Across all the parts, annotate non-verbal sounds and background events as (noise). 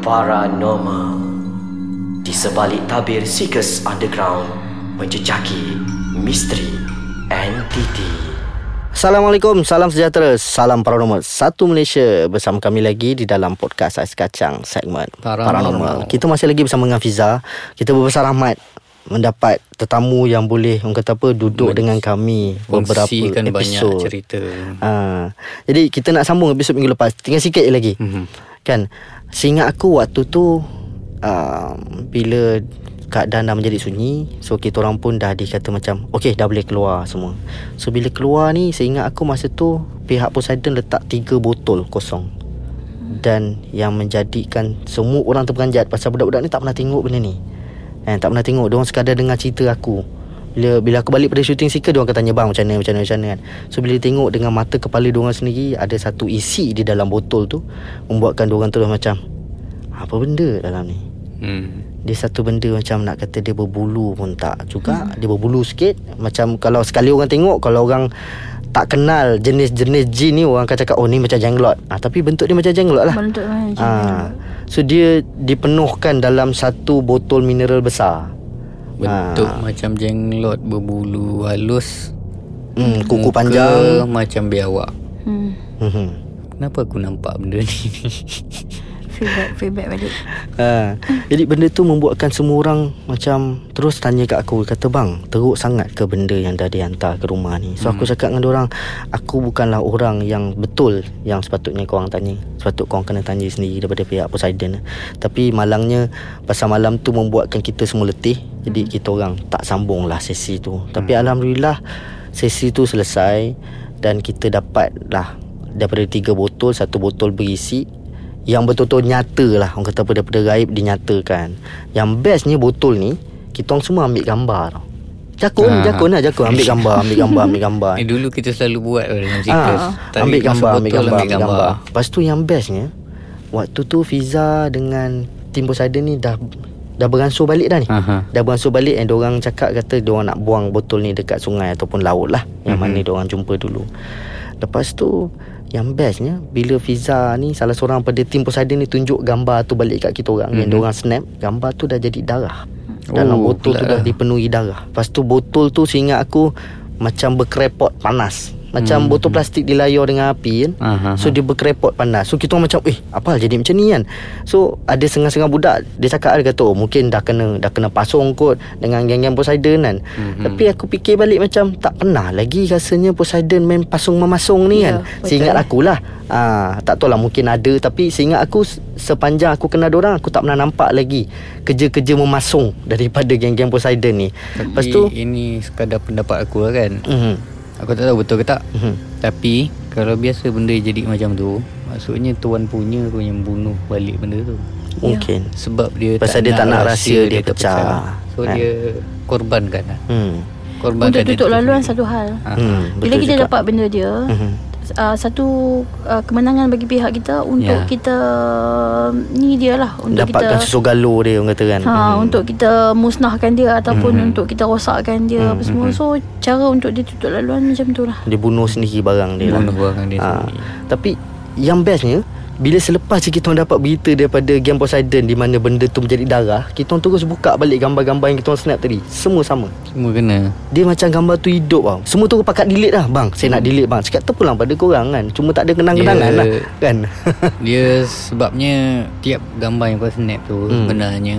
Paranormal Di sebalik tabir Seekers Underground Menjejaki misteri entiti Assalamualaikum, salam sejahtera, salam paranormal Satu Malaysia bersama kami lagi di dalam podcast Ais Kacang segmen Paranormal. Kita masih lagi bersama dengan Fiza Kita berbesar rahmat mendapat tetamu yang boleh orang kata apa duduk Men- dengan kami beberapa Kongsikan banyak episod. cerita Ha. Jadi kita nak sambung episod minggu lepas. Tinggal sikit je lagi. Mhm. Kan? Seingat aku waktu tu uh, bila keadaan dah menjadi sunyi, so kita orang pun dah dikata macam okey dah boleh keluar semua. So bila keluar ni seingat aku masa tu pihak Poseidon letak tiga botol kosong. Dan yang menjadikan semua orang terperanjat pasal budak-budak ni tak pernah tengok benda ni. Eh, tak pernah tengok. Diorang sekadar dengar cerita aku. Bila bila aku balik pada shooting seeker Diorang akan tanya bang macam mana macam mana macam mana kan? So bila tengok dengan mata kepala diorang sendiri Ada satu isi di dalam botol tu Membuatkan diorang terus macam Apa benda dalam ni? Hmm. Dia satu benda macam nak kata dia berbulu pun tak juga. Dia berbulu sikit. Macam kalau sekali orang tengok Kalau orang tak kenal jenis-jenis jin ni Orang akan cakap oh ni macam jenglot ha, Tapi bentuk dia macam jenglot lah. Bentuk macam Ah, So dia dipenuhkan dalam satu botol mineral besar Bentuk Ah. macam jenglot berbulu halus hmm, Kuku Muka panjang macam biawak hmm. hmm. Kenapa aku nampak benda ni (laughs) Feedback Feedback balik. Ha. Jadi benda tu membuatkan semua orang Macam terus tanya kat aku. Kata bang teruk sangat ke benda yang dah dihantar ke rumah ni? So aku cakap dengan orang Aku bukanlah orang yang betul Yang sepatutnya korang tanya. Sepatut korang kena tanya sendiri Daripada pihak Poseidon. Tapi malangnya Pasal malam tu membuatkan kita semua letih. Jadi kita orang tak sambung lah sesi tu. Tapi Alhamdulillah Sesi tu selesai Dan kita dapat lah Daripada tiga botol Satu botol berisi yang betul-betul nyata lah. Orang kata daripada gaib dinyatakan. Yang bestnya botol ni Kita orang semua ambil gambar tau. Jakun, Ah. jakun lah jakun. Ambil gambar, ambil gambar, ambil gambar. (laughs) Eh dulu kita selalu buat dalam Ah, siklus Tarik ambil gambar, ambil gambar, ambil gambar. Lepas tu yang bestnya Waktu tu Fiza dengan Tim Poseidon ni dah Dah beransur balik dah ni. Aha. Dah beransur balik And diorang cakap kata Diorang nak buang botol ni dekat sungai Ataupun laut lah. Yang Mhm. mana diorang jumpa dulu. Lepas tu Yang bestnya Bila Fiza ni Salah seorang pada tim Poseidon ni Tunjuk gambar tu balik kat kita orang mm-hmm. Yang diorang snap Gambar tu dah jadi darah Dalam Oh, botol tu dah lah. dipenuhi darah Lepas tu botol tu seingat aku Macam berkerepot panas Macam Hmm. botol plastik dilayar dengan api kan. Aha. So dia berkerepot panas. So kita orang macam Eh apa jadi macam ni kan? So ada setengah-setengah budak Dia cakap dia kata Oh mungkin dah kena Dah kena pasung kot Dengan geng-geng Poseidon kan. Mhm. Tapi aku fikir balik macam Tak pernah lagi rasanya Poseidon main pasung memasung ni Ya, kan. betul. Seingat akulah ah, Tak tahu lah mungkin ada. Tapi seingat aku se- Sepanjang aku kenal orang Aku tak pernah nampak lagi Kerja-kerja memasung (laughs) Daripada geng-geng Poseidon ni. Tapi Lepas tu ini sekadar pendapat aku lah kan. Mhm, Aku tak tahu betul ke tak mhm. Tapi Kalau biasa benda jadi macam tu Maksudnya tuan punya tu yang bunuh balik benda tu Mungkin Sebab dia Pasal dia tak nak rahsia dia pecah. So Kan? dia korbankan lah hmm. Korbankan Untuk tutup laluan sendiri. satu hal Ah, Hmm, Bila kita juga. dapat benda dia Mhm. uh, Satu uh, kemenangan bagi pihak kita Untuk Ya. kita Ni dia lah Untuk Dapatkan kita susu galo dia orang kata kan Ha, Mhm. untuk kita musnahkan dia ataupun Mhm. untuk kita rosakkan dia apa semua. So cara untuk dia tutup laluan macam tu lah. Dia bunuh sendiri barang dia lah Bunuh barang dia Ah, sendiri Tapi yang bestnya Bila selepas je kita orang dapat berita daripada Game Poseidon Di mana benda tu menjadi darah Kita orang terus buka balik gambar-gambar yang kita orang snap tadi. Semua sama. Semua kena. Dia macam gambar tu hidup tau Semua tu pakat delete lah Bang. Saya nak delete bang. Cakap terpulang pada korang kan. Cuma tak ada kenang-kenangan Dia- lah Kan. (laughs) Dia sebabnya Tiap gambar yang kau snap tu Hmm. Sebenarnya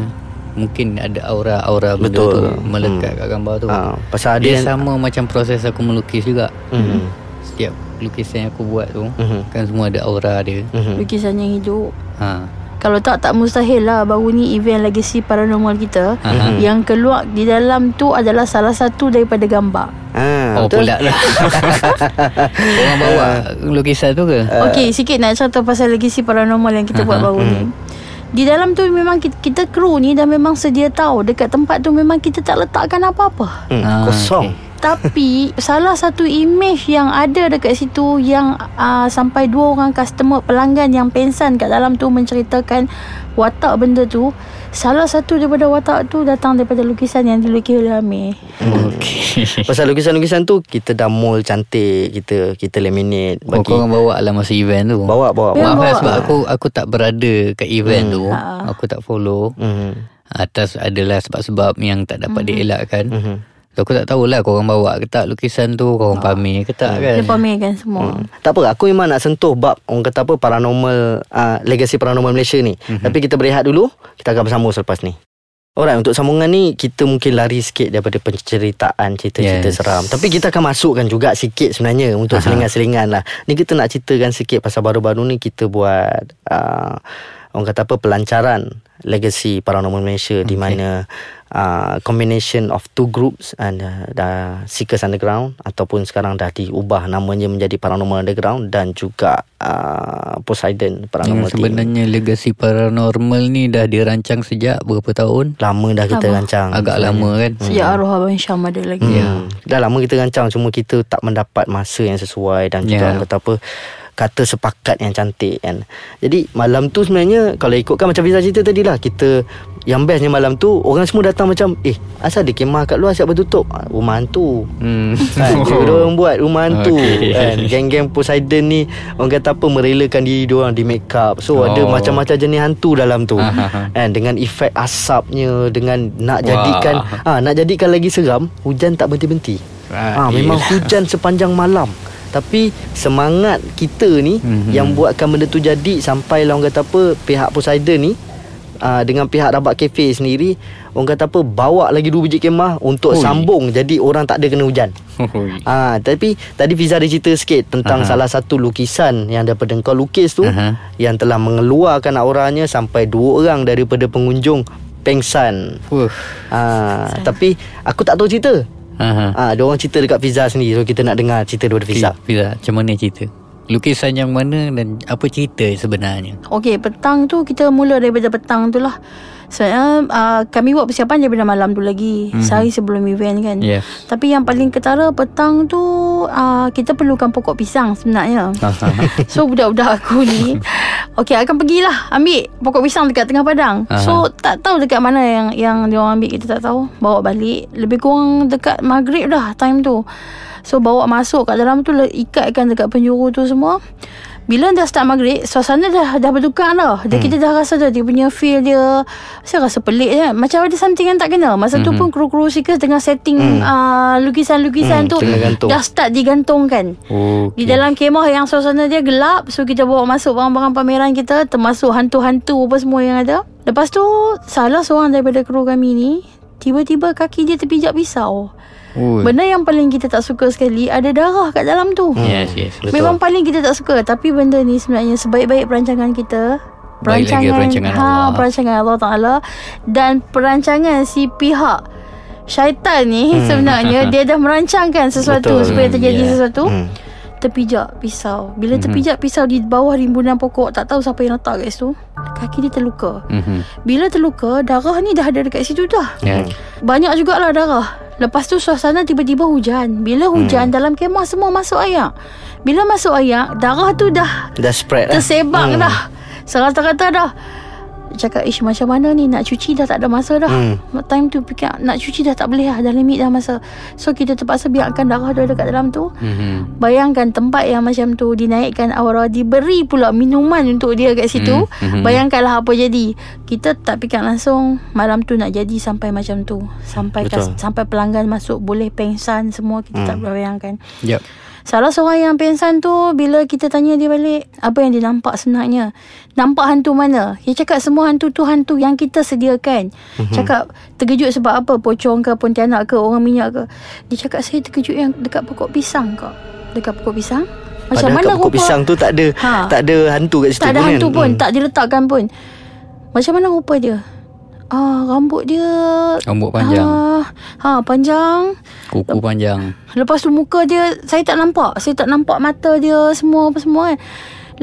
Mungkin ada aura-aura benda Betul. tu Melekat Hmm. kat gambar tu. Ah, Pasal Dia yang sama macam proses aku melukis juga. Mhm. Setiap lukisan yang aku buat tu Mhm. Kan semua ada aura dia Mhm. Lukisan yang hidup. ha. Kalau tak tak mustahil lah baru ni event legacy paranormal kita Aha. yang keluar di dalam tu adalah salah satu daripada gambar. Ah, Oh betul? pula lah (laughs) Orang bawa lukisan tu ke? Okey, sikit nak cerita pasal legacy paranormal yang kita buat Aha. baru ni. Di dalam tu memang kita, kita kru ni dah memang sedia tahu dekat tempat tu memang kita tak letakkan apa-apa. Hmm, Ah, Kosong Tapi (laughs) salah satu image yang ada dekat situ yang uh, sampai dua orang customer pelanggan yang pensan kat dalam tu menceritakan watak benda tu. Salah satu daripada watak tu datang daripada lukisan yang dilukis oleh Amir. Okey. (laughs) Pasal lukisan-lukisan tu Kita dah mold cantik Kita kita laminate Oh, Bagi korang bawa lah masa event tu. Bawa bawa, Memang Maaf bawa. lah bawa. sebab aku aku tak berada kat event Hmm. tu. Ha. Aku tak follow. Mhm. Atas adalah sebab-sebab yang tak dapat dielakkan. Mhm. So, aku tak tahulah korang bawa ke tak lukisan tu, korang pamer ke tak kan. Dia pamerkan semua. Hmm. Tak apa Aku memang nak sentuh Bab orang kata apa Paranormal uh, Legacy paranormal Malaysia ni Mhm. mm-hmm. Tapi kita berehat dulu Kita akan bersambung selepas ni Alright untuk sambungan ni Kita mungkin lari sikit Daripada penceritaan Cerita-cerita Yes. seram Tapi kita akan masukkan juga Sikit sebenarnya Untuk Aha. selingan-selingan lah Ni kita nak ceritakan sikit Pasal baru-baru ni Kita buat uh, Orang kata apa Pelancaran Legacy Paranormal Malaysia Di mana uh, Combination of two groups and uh, dah Seekers Underground Ataupun sekarang dah diubah Namanya menjadi Paranormal Underground Dan juga uh, Poseidon Paranormal Team sebenarnya legasi paranormal ni dah dirancang sejak berapa tahun? Lama dah kita Lama. rancang Agak lama kan? Sejak arwah Abang Syam ada lagi. Hmm. Ya. Dah lama kita rancang Cuma kita tak mendapat masa yang sesuai Dan juga Ya. orang kata apa Kata sepakat yang cantik kan Jadi malam tu sebenarnya Kalau ikutkan macam Fiza cerita tadi lah Kita Yang bestnya malam tu Orang semua datang macam Eh asal ada kemah kat luar Siap bertutup Ah, Rumah hantu Hmm. kan, dia (laughs) orang buat rumah hantu Okey. kan. Geng-geng Poseidon ni Orang kata apa Merelakan diri diorang di make up So oh. ada macam-macam jenis hantu dalam tu Aha. kan, Dengan efek asapnya Dengan nak Wah. jadikan ha, Nak jadikan lagi seram Hujan tak berhenti-henti Ah, ha, Memang hujan sepanjang malam tapi semangat kita ni Mhm. mm-hmm. yang buatkan benda tu jadi sampai lah orang kata apa pihak Poseidon ni uh, dengan pihak Rabat Cafe sendiri orang kata apa bawa lagi dua biji kemah untuk Oi. sambung jadi orang tak ada kena hujan. Oi. Ah, tapi tadi Fiza ada cerita sikit tentang Aha. salah satu lukisan yang daripada kau lukis tu Aha. yang telah mengeluarkan auranya sampai dua orang daripada pengunjung pengsan. Wuh. Ah, tapi aku tak tahu cerita. Aha. Ah, dia orang cerita dekat Fiza sendiri so kita nak dengar cerita daripada Fiza. Fiza. Fiza, macam mana cerita? Lukisan yang mana dan apa cerita sebenarnya? Okey, petang tu kita mula daripada petang tu lah. Sebenarnya uh, kami buat persiapan daripada malam tu lagi. Mm-hmm. Sehari sebelum event kan. Yes. Tapi yang paling ketara petang tu uh, kita perlukan pokok pisang sebenarnya. (laughs) so budak-budak aku ni (laughs) Okey akan pergilah ambil pokok pisang dekat tengah padang. Aha. So tak tahu dekat mana yang yang dia orang ambil kita tak tahu. Bawa balik lebih kurang dekat maghrib dah time tu. So bawa masuk kat dalam tu ikatkan dekat penjuru tu semua. Bila dah start maghrib Suasana dah dah bertukar dah dia, Hmm. Kita dah rasa dah Dia punya feel dia Saya rasa pelik je. Macam ada something yang tak kena. Masa tu pun kru-kru seekers Tengah setting Hmm. uh, Lukisan-lukisan Hmm, tu tengah. Dah start digantungkan. Oh, di dalam kemah yang suasana dia gelap So kita bawa masuk barang-barang pameran kita Termasuk hantu-hantu apa semua yang ada. Lepas tu Salah seorang daripada kru kami ni Tiba-tiba kaki dia terpijak pisau Ui. Benda yang paling kita tak suka sekali Ada darah kat dalam tu Yes, yes. Betul. Memang paling kita tak suka Tapi benda ni sebenarnya Sebaik-baik perancangan kita Baik lagi perancangan ha, Allah. Perancangan Allah Ta'ala Dan perancangan si pihak Syaitan ni hmm. (laughs) sebenarnya (laughs) Dia dah merancangkan sesuatu Betul. Supaya terjadi Hmm, yeah. sesuatu Hmm. Terpijak pisau Bila Mhm. terpijak pisau Di bawah rimbunan pokok Tak tahu siapa yang letak kat situ Kaki dia terluka Mhm. Bila terluka Darah ni dah ada dekat situ dah Ya. banyak jugalah darah Lepas tu suasana tiba-tiba hujan Bila hujan hmm. dalam kemah semua masuk ayak Bila masuk ayak Darah tu dah Dah spread lah. tersebak hmm. dah Serata-rata dah Cakap ish macam mana ni? Nak cuci dah tak ada masa dah. Hmm. hmm. Time tu fikir Nak cuci dah tak boleh lah Dah limit dah masa. So kita terpaksa biarkan darah dia dekat dalam tu. Mhm. Bayangkan tempat yang macam tu Dinaikkan aura Diberi pula minuman untuk dia kat situ. Hmm, mhm. Bayangkanlah apa jadi. Kita tak fikir langsung Malam tu nak jadi sampai macam tu. Sampai kas, sampai pelanggan masuk Boleh pengsan semua Kita tak boleh bayangkan. Yep. Salah seorang yang pengsan tu Bila kita tanya dia balik Apa yang dia nampak sebenarnya? Nampak hantu mana? Dia cakap semua hantu tu Hantu yang kita sediakan. Mm-hmm. Cakap terkejut sebab apa? Pocong ke Pontianak ke Orang minyak ke? Dia cakap saya terkejut yang Dekat pokok pisang kak. Dekat pokok pisang? Macam Padahal mana pokok rupa pisang tu tak ada Ha. tak ada hantu kat situ Tak ada pun hantu kan? pun Hmm. Tak diletakkan pun. Macam mana rupa dia Ah, rambut dia Rambut panjang. ah, ha, panjang Kuku panjang. Lepas tu muka dia Saya tak nampak Saya tak nampak mata dia Semua apa semua kan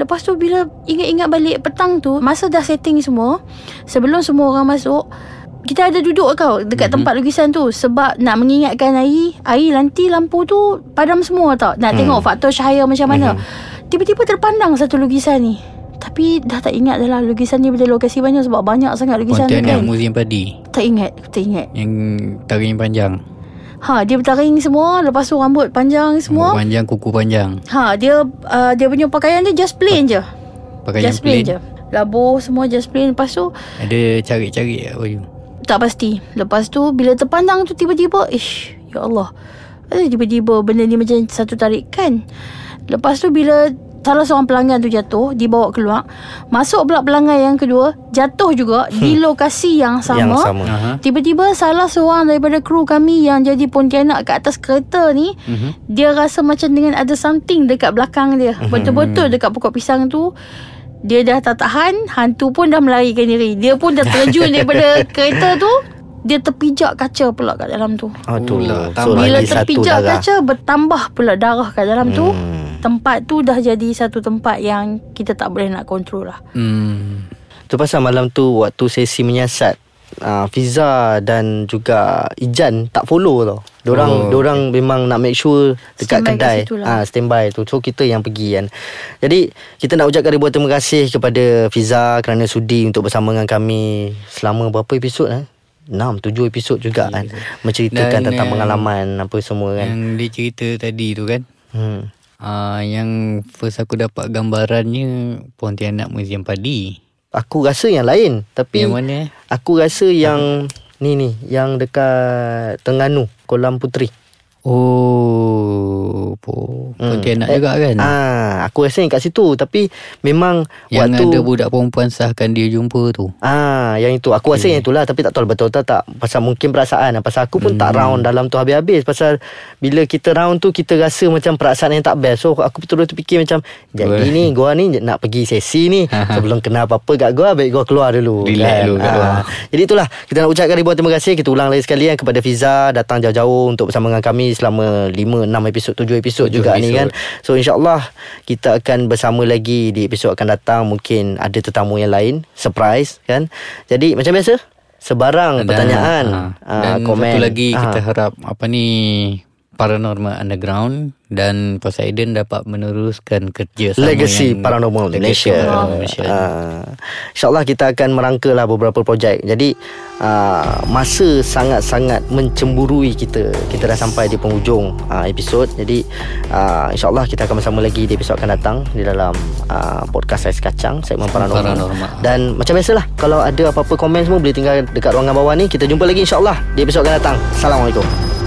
Lepas tu bila Ingat-ingat balik petang tu Masa dah setting semua Sebelum semua orang masuk kita ada duduk kau dekat tempat lukisan tu sebab nak mengingatkan air, air nanti lampu tu padam semua tau. Nak tengok faktor cahaya macam mana. Tiba-tiba terpandang satu lukisan ni. Tapi dah tak ingat dah lah lukisan ni pada lokasi mana sebab banyak sangat lukisan Pontianak kan. Museum Padi Tak ingat, tak ingat. Yang taring panjang Ha, dia bertaring semua, lepas tu rambut panjang semua. Rambut panjang, kuku panjang Ha, dia uh, dia punya pakaian dia just plain je. Pakai yang just plain plain je. Labuh semua just plain. Lepas tu Ada carik-carik kat baju tak pasti. Lepas tu bila terpandang tu tiba-tiba, ish, ya Allah. Tiba-tiba benda ni macam satu tarikan. Lepas tu bila salah seorang pelanggan tu jatuh, dibawa keluar, masuk pula pelanggan yang kedua, jatuh juga di lokasi yang sama. Yang sama. Tiba-tiba salah seorang daripada kru kami yang jadi Pontianak kat atas kereta ni, Mhm. dia rasa macam dengan ada something dekat belakang dia. Betul-betul dekat pokok pisang tu. Dia dah tak tahan, hantu pun dah melarikan diri. Dia pun dah terjun (laughs) daripada kereta tu. Dia terpijak kaca pula kat dalam tu. Aduh. Pula, So Bila terpijak darah. kaca bertambah pula darah kat dalam tu. Hmm. Tempat tu dah jadi satu tempat yang kita tak boleh nak kontrol lah. Hmm. Tu pasal malam tu waktu sesi menyiasat uh, Fiza dan juga Ijan tak follow tau. Diorang Oh, diorang memang nak make sure dekat Standby kat kedai lah. ah standby tu. So kita yang pergi kan. Jadi kita nak ucapkan ribuan terima kasih kepada Fiza kerana sudi untuk bersama dengan kami selama berapa episod eh? 6 7 episod juga kan menceritakan Dan, tentang pengalaman apa semua kan. Yang dia cerita tadi tu kan Hmm. Uh, Yang first aku dapat gambarannya Pontianak Museum Padi Aku rasa yang lain tapi Yang mana eh? aku rasa yang ni ni yang dekat Tengganu Kolam Puteri. Oh po, Pontianak Eh, juga kan Ah, aku rasa kat situ tapi memang Yang waktu ada budak perempuan sahkan dia jumpa tu Ah, yang itu. Aku rasa yang itulah tapi tak tahu betul tak tak. Pasal mungkin perasaan. Pasal aku pun hmm. tak round dalam tu habis-habis. Pasal bila kita round tu kita rasa macam perasaan yang tak best. So aku betul-betul fikir macam jadi ni gua ni nak pergi sesi ni (laughs) sebelum kena apa-apa kat gua baik gua keluar dulu. Relax dulu kat. Ah. Jadi itulah kita nak ucapkan ribuan terima kasih. Kita ulang lagi sekali kan kepada Fiza datang jauh-jauh untuk bersama dengan kami selama 5 6 episod 7 episod juga ni episod. kan. So insyaAllah kita akan bersama lagi di episod akan datang. Mungkin ada tetamu yang lain. Surprise kan. Jadi macam biasa. Sebarang Dan, pertanyaan. ah, ah, Dan komen. satu lagi Ah. kita harap Apa ni Paranormal Underground Dan Poseidon dapat meneruskan kerja sama Legacy yang, Paranormal Legacy Malaysia. Paranormal Malaysia. Uh, InsyaAllah kita akan merangka lah beberapa projek. Jadi uh, masa sangat-sangat mencemburui kita. Kita dah sampai di penghujung uh, episod. Jadi uh, insyaAllah kita akan bersama lagi di episod akan datang di dalam uh, podcast Ais Kacang segmen Paranormal. Paranormal. Dan macam biasalah kalau ada apa-apa komen semua boleh tinggal dekat ruangan bawah ni. Kita jumpa lagi insyaAllah di episod akan datang. Assalamualaikum.